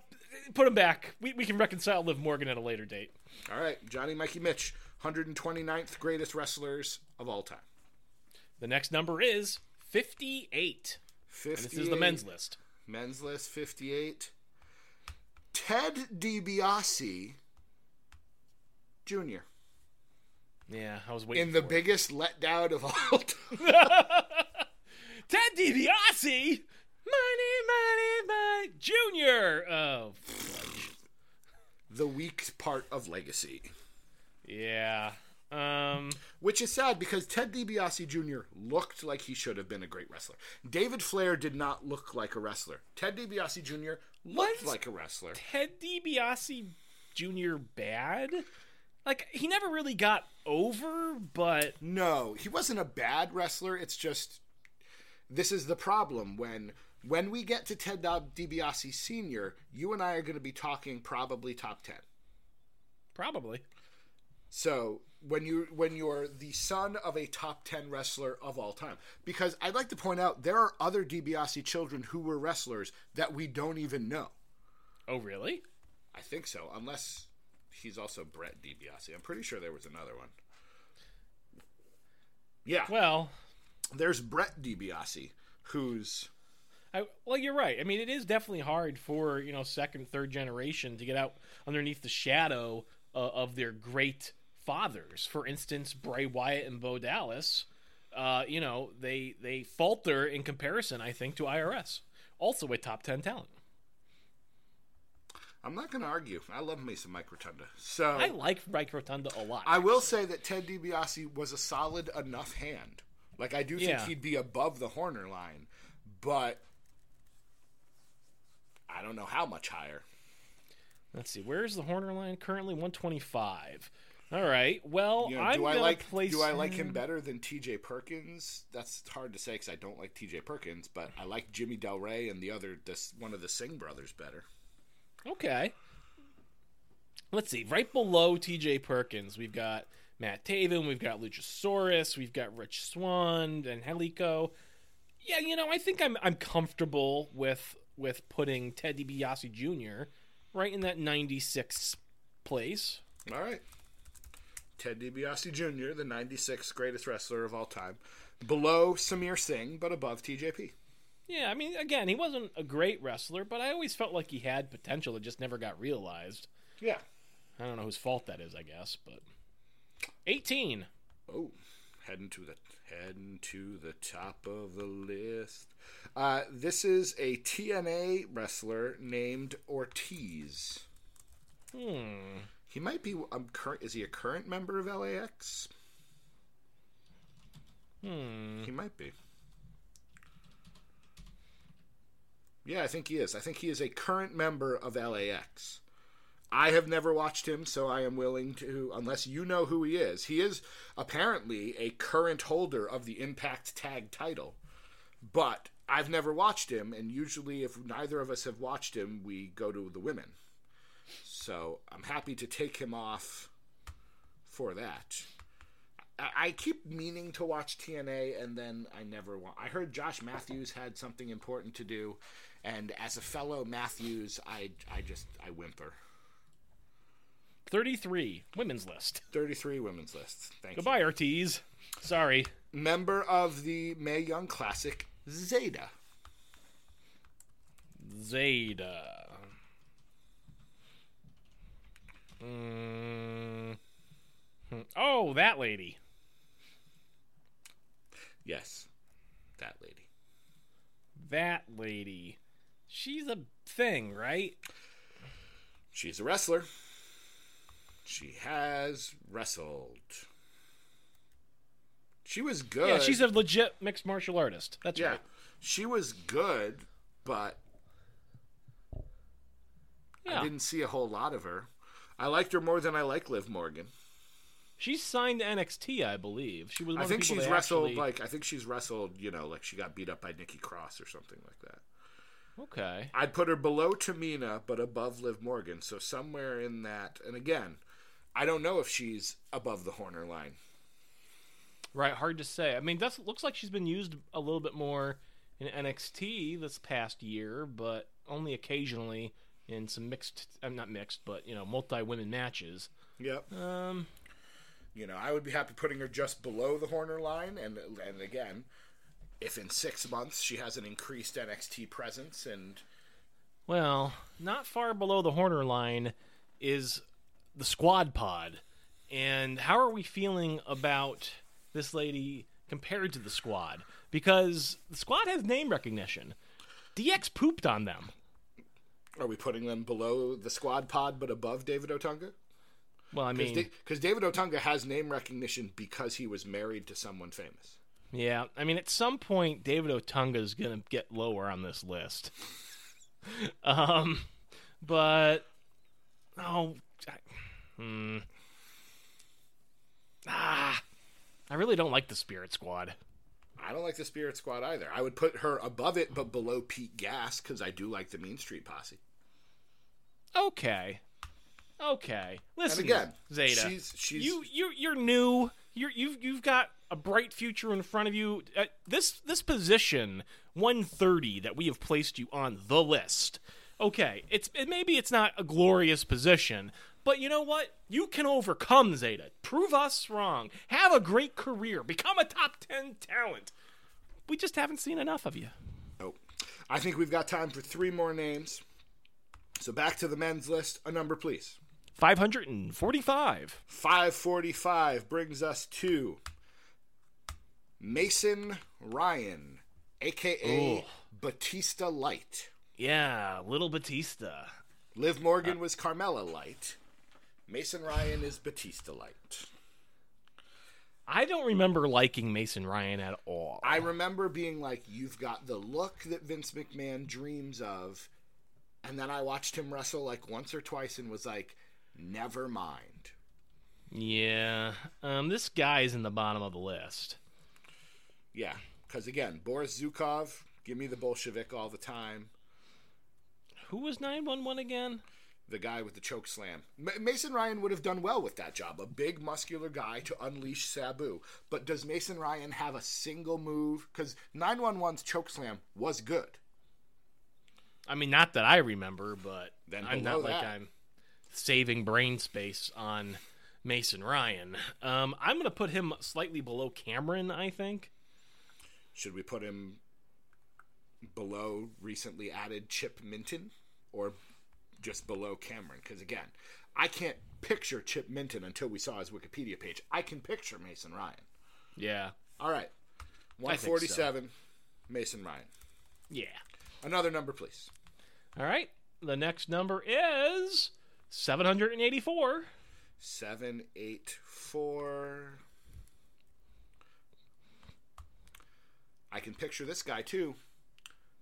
put him back. We, we can reconcile Liv Morgan at a later date. All right, Johnny Mikey Mitch, 129th greatest wrestlers of all time. The next number is 58. 58. This is the men's list. Men's list 58. Ted DiBiase Jr. Yeah, I was waiting in the it. biggest letdown of all time. Ted DiBiase, money, money, money, Junior. Oh, the weak part of Legacy. yeah. Um, Which is sad because Ted DiBiase Jr. looked like he should have been a great wrestler. David Flair did not look like a wrestler. Ted DiBiase Jr. looked like a wrestler. Ted DiBiase Junior bad? Like he never really got over, but No, he wasn't a bad wrestler. It's just this is the problem when when we get to Ted DiBiase Senior, you and I are going to be talking probably top ten. probably. So when you when you're the son of a top ten wrestler of all time, because I'd like to point out there are other DiBiase children who were wrestlers that we don't even know. Oh, really? I think so, unless he's also Brett DiBiase. I'm pretty sure there was another one. Yeah, Well, there's Brett DiBiase, who's I, well, you're right. I mean, it is definitely hard for you know second, third generation to get out underneath the shadow uh, of their great fathers. For instance, Bray Wyatt and Bo Dallas. Uh, you know, they they falter in comparison. I think to IRS, also a top ten talent. I'm not going to argue. I love me some Mike Rotunda. So I like Mike Rotunda a lot. I will say that Ted DiBiase was a solid enough hand. Like I do think Yeah. he'd be above the Horner line, but I don't know how much higher. Let's see, where's the Horner line currently? 125. All right. Well, You know, I'm do I like place do I like him better than T.J. Perkins? That's hard to say because I don't like T.J. Perkins, but I like Jimmy Del Ray and the other this one of the Singh brothers better. Okay. Let's see. Right below TJ Perkins, we've got Matt Taven, we've got Luchasaurus, we've got Rich Swann and Helico. Yeah, you know, I think I'm I'm comfortable with with putting Ted DiBiase Jr. right in that 96 place. All right. Ted DiBiase Jr., the 96th greatest wrestler of all time, below Samir Singh, but above TJP. Yeah, I mean, again, he wasn't a great wrestler, but I always felt like he had potential that just never got realized. Yeah. I don't know whose fault that is, I guess, but 18. Oh, heading to the heading to the top of the list. Uh, this is a TNA wrestler named Ortiz. Hmm. He might be. Um, current. Is he a current member of LAX? Hmm. He might be. Yeah, I think he is. I think he is a current member of LAX. I have never watched him, so I am willing to, unless you know who he is. He is apparently a current holder of the Impact Tag title, but I've never watched him, and usually, if neither of us have watched him, we go to the women. So I'm happy to take him off for that. I, keep meaning to watch TNA, and then I never want. I heard Josh Matthews had something important to do, and as a fellow Matthews, I I just I whimper. 33. Women's list. 33 women's list. Thank Goodbye, Ortiz. Sorry. Member of the Mae Young Classic, Zeta. Zeta. Mm. Hmm. Oh, that lady. Yes, that lady. That lady. She's a thing, right? She's a wrestler. She has wrestled. She was good. Yeah, she's a legit mixed martial artist. That's yeah. right. She was good, but Yeah. I didn't see a whole lot of her. I liked her more than I like Liv Morgan. She's signed to NXT, I believe. She was I think she's wrestled actually- like I think she's wrestled, you know, like she got beat up by Nikki Cross or something like that. Okay. I'd put her below Tamina but above Liv Morgan, so somewhere in that. And again, I don't know if she's above the Horner line. Right, hard to say. I mean, that looks like she's been used a little bit more in NXT this past year, but only occasionally in some mixed, I'm not mixed, but you know, multi-women matches. Yep. Um, You know, I would be happy putting her just below the Horner line, and and again, if in six months she has an increased NXT presence, and well, not far below the Horner line is the Squad Pod, and how are we feeling about this lady compared to the Squad? Because the Squad has name recognition. DX pooped on them. are we putting them below the squad pod but above David Otunga? Well, I mean, Because David Otunga has name recognition because he was married to someone famous. Yeah, I mean, at some point, David Otunga is going to get lower on this list. um, but oh, I- hmm. I really don't like the Spirit Squad. I don't like the Spirit Squad either. I would put her above it, but below Pete Gas because I do like the Mean Street Posse. Okay. Okay. Listen, And again, Zeta, she's she's you you you're new. You're you've you've got a bright future in front of you. Uh, this this position 130 that we have placed you on the list. Okay, it's it, maybe it's not a glorious position, but you know what? You can overcome Zeta. Prove us wrong. Have a great career. Become a top 10 talent. We just haven't seen enough of you. Nope. I think we've got time for three more names. So back to the men's list. A number, please. 545. 545 brings us to Mason Ryan, aka Ooh. Batista Light. Yeah, little Batista. Liv Morgan was Carmella Light. Mason Ryan is Batista Light. I don't remember liking Mason Ryan at all. I remember being like, you've got the look that Vince McMahon dreams of. And then I watched him wrestle like once or twice and was like, never mind. Yeah, um, this guy's in the bottom of the list. Yeah. Because again, Boris Zukov, give me the Bolshevik all the time. Who was 911 again? The guy with the choke slam. M- Mason Ryan would have done well with that job. A big, muscular guy to unleash Sabu. But does Mason Ryan have a single move? Because 911's choke slam was good. I mean, not that I remember, but Then I'm not like. I'm saving brain space on Mason Ryan. Um, I'm going to put him slightly below Cameron, I think. Should we put him below recently added Chip Minton or just below Cameron? Because again, I can't picture Chip Minton until we saw his Wikipedia page. I can picture Mason Ryan. Yeah. All right. I think so. 147, Mason Ryan. Yeah. Another number, please. All right. The next number is 784. 784. I can picture this guy too.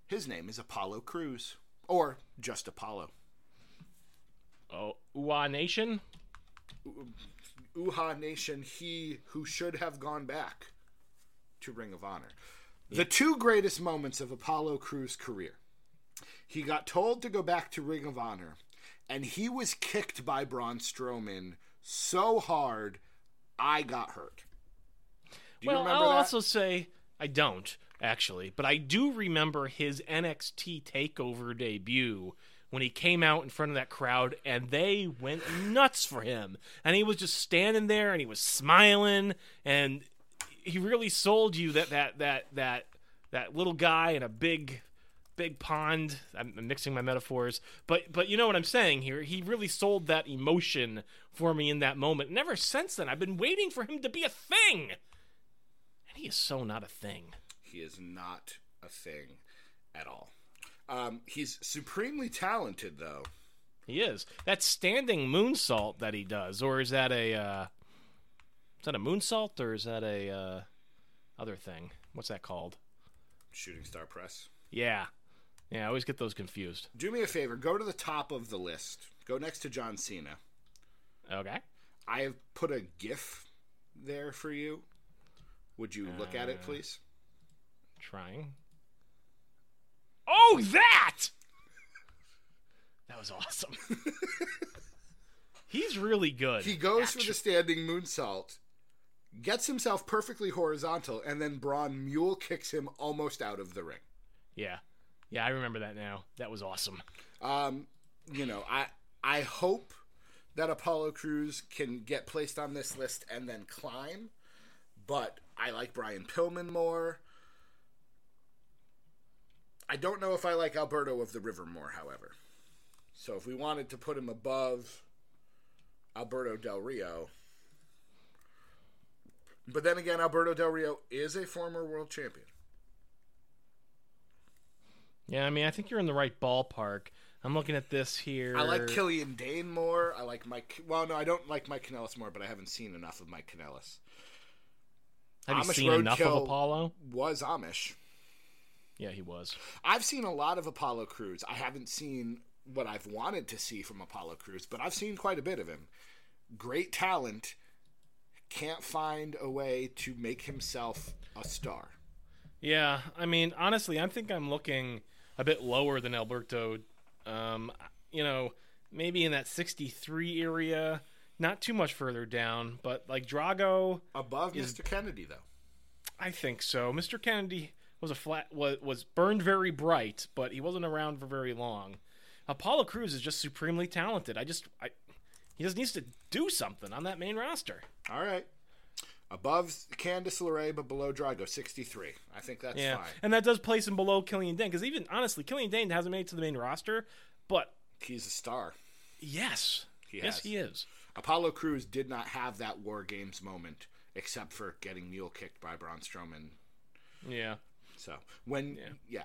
His name is Apollo Crews. Or just Apollo. Oh, Uhaa Nation. Uhaa Nation, he who should have gone back to Ring of Honor. The two greatest moments of Apollo Crews' career. He got told to go back to Ring of Honor, and he was kicked by Braun Strowman so hard, I got hurt. Do you well, remember I'll that? also say I don't actually, but I do remember his NXT Takeover debut when he came out in front of that crowd and they went nuts for him, and he was just standing there and he was smiling and he really sold you that that that that that little guy in a big big pond. I'm I'm mixing my metaphors, but but you know what I'm saying here. He really sold that emotion for me in that moment. And ever since then, I've been waiting for him to be a thing, and he is so not a thing. He is not a thing at all. Um, he's supremely talented, though. He is that standing moonsault that he does, or is that a uh, is that a moonsault or is that a uh, other thing? What's that called? Shooting Star Press. Yeah, yeah. I always get those confused. Do me a favor. Go to the top of the list. Go next to John Cena. Okay. I have put a GIF there for you. Would you look at it, uh, please? Trying. Oh, that! That was awesome. He's really good. He goes Actu- for the standing moonsault, gets himself perfectly horizontal, and then Braun mule kicks him almost out of the ring. Yeah, yeah. I remember that now. That was awesome. Um, you know, I I hope that Apollo Crews can get placed on this list and then climb, but I like Brian Pillman more. I don't know if I like Alberto of the River more, however. So if we wanted to put him above Alberto Del Rio, but then again, Alberto Del Rio is a former world champion. Yeah, I mean, I think you're in the right ballpark. I'm looking at this here. I like Killian Dain more. I like Mike. Well, no, I don't like Mike Kanellis more, but I haven't seen enough of Mike Kanellis. Have you Amish seen enough of Apollo? Was Amish. Yeah, he was. I've seen a lot of Apollo Crews. I haven't seen what I've wanted to see from Apollo Crews, but I've seen quite a bit of him. Great talent, can't find a way to make himself a star. Yeah, I mean, honestly, I think I'm looking a bit lower than Alberto. Um, you know, maybe in that 63 area, not too much further down, but like Drago, Above Mr. Kennedy, though. I think so. Mr. Kennedy was a flat was was burned very bright, but he wasn't around for very long. Apollo Crews is just supremely talented. I just I he just needs to do something on that main roster. All right. Above Candice LeRae, but below Drago, 63. I think that's Yeah, fine. and that does place him below Killian Dain because even honestly, Killian Dain hasn't made it to the main roster, but He's a star. yes, He yes, has. he is. Apollo Crews did not have that War Games moment, except for getting mule kicked by Braun Strowman. Yeah, So when yeah.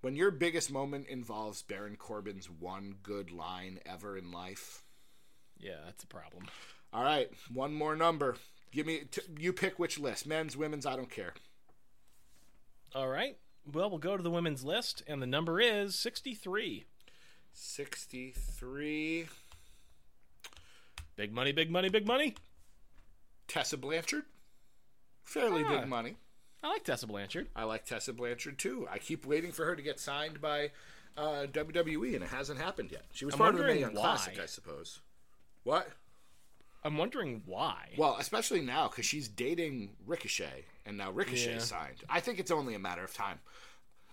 when your biggest moment involves Baron Corbin's one good line ever in life. yeah, that's a problem. All right, one more number. Give me t- you pick which list, men's, women's. I don't care. All right. Well, we'll go to the women's list, and the number is 63. Sixty-three. Big money, big money, big money. Tessa Blanchard. Fairly Ah. big money. I like Tessa Blanchard. I like Tessa Blanchard too. I keep waiting for her to get signed by uh, WWE, and it hasn't happened yet. She was I'm part of the Mae Young. Classic, I suppose. What? I'm wondering why. Well, especially now because she's dating Ricochet, and now Ricochet Yeah. signed. I think it's only a matter of time.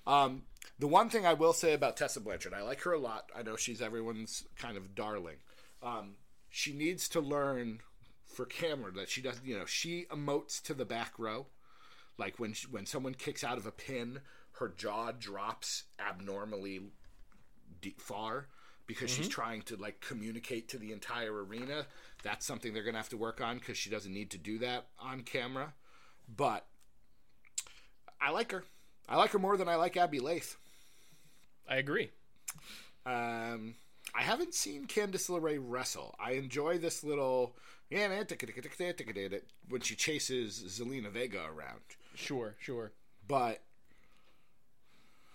Um, the one thing I will say about Tessa Blanchard, I like her a lot. I know she's everyone's kind of darling. Um, she needs to learn for camera that she doesn't. You know, she emotes to the back row, like when she, when someone kicks out of a pin, her jaw drops abnormally deep, far because she's trying to like communicate to the entire arena. That's something they're gonna have to work on because she doesn't need to do that on camera. But I like her. I like her more than I like Abby Lath. I agree. Um, I haven't seen Candice LeRae wrestle. I enjoy this little yeah when she chases Zelina Vega around. Sure, sure. But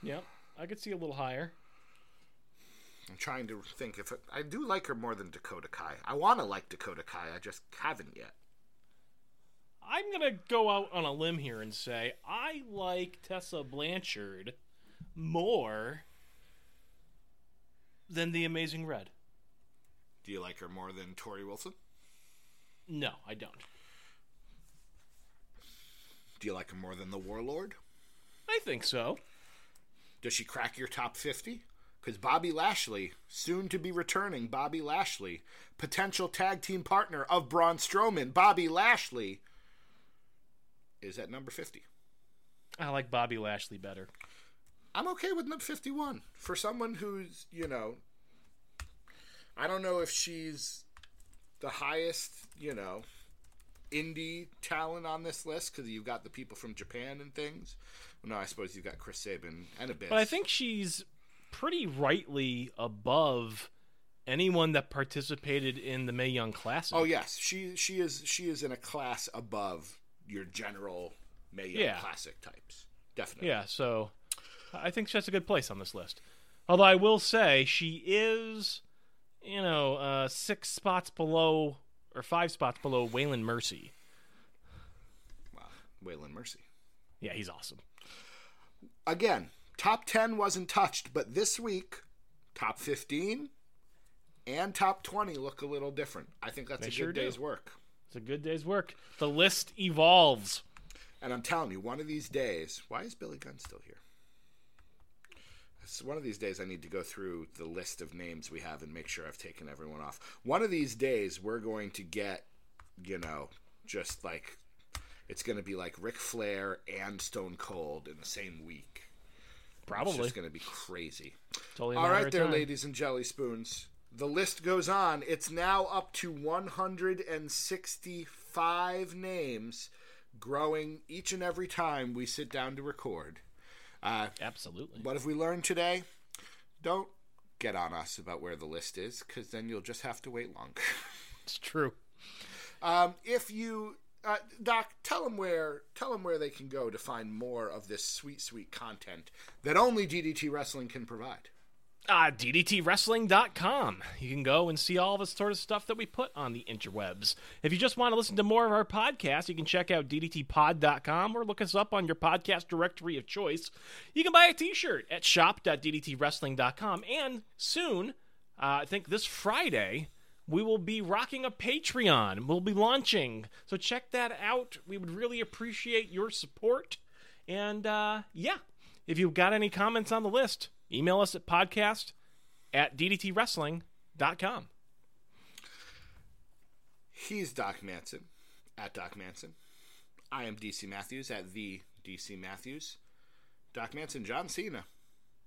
Yep. I could see a little higher. I'm trying to think if it, I do like her more than Dakota Kai. I want to like Dakota Kai. I just haven't yet. I'm going to go out on a limb here and say I like Tessa Blanchard more than the Amazing Red. Do you like her more than Torrie Wilson? No, I don't. Do you like her more than the Warlord? I think so. Does she crack your top 50? Because Bobby Lashley, soon to be returning Bobby Lashley, potential tag team partner of Braun Strowman, Bobby Lashley, is at number 50. I like Bobby Lashley better. I'm okay with number 51. For someone who's, you know, I don't know if she's the highest, you know, indie talent on this list because you've got the people from Japan and things. No, I suppose you've got Chris Sabin and Abyss. But I think she's pretty rightly above anyone that participated in the Mae Young Classic. Oh yes, she she is she is in a class above your general Mae Young Yeah. Classic types. Definitely. Yeah, so I think she has a good place on this list. Although I will say she is, you know, uh, six spots below or five spots below Waylon Mercy. Wow. Waylon Mercy. Yeah, he's awesome. Again, top ten wasn't touched, but this week, top fifteen and top twenty look a little different. I think that's They a good sure do. day's work. It's a good day's work. The list evolves. And I'm telling you, one of these days, why is Billy Gunn still here? It's one of these days I need to go through the list of names we have and make sure I've taken everyone off. One of these days we're going to get, you know, just like it's going to be like Ric Flair and Stone Cold in the same week. It's Probably. just going to be crazy. Totally a All matter right, of there, time. ladies and jelly spoons. The list goes on. It's now up to 165 names, growing each and every time we sit down to record. Uh, Absolutely. what have we learned today? Don't get on us about where the list is, because then you'll just have to wait longer. It's true. um, if you, uh, Doc, tell them where tell them where they can go to find more of this sweet, sweet content that only DDT Wrestling can provide. uh, DDTWrestling.com. You can go and see all the sort of stuff that we put on the interwebs. If you just want to listen to more of our podcast, you can check out DDTPod.com or look us up on your podcast directory of choice. You can buy a t shirt at shop.DDTWrestling.com. And soon, uh, I think this Friday, we will be rocking a Patreon. We'll be launching. So check that out. We would really appreciate your support. And uh, yeah, if you've got any comments on the list, email us at podcast at ddtwrestling.com. He's Doc Manson at Doc Manson. I am DC Matthews at the DC Matthews. Doc Manson, John Cena.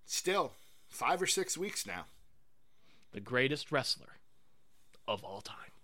Still five or six weeks now. The greatest wrestler of all time.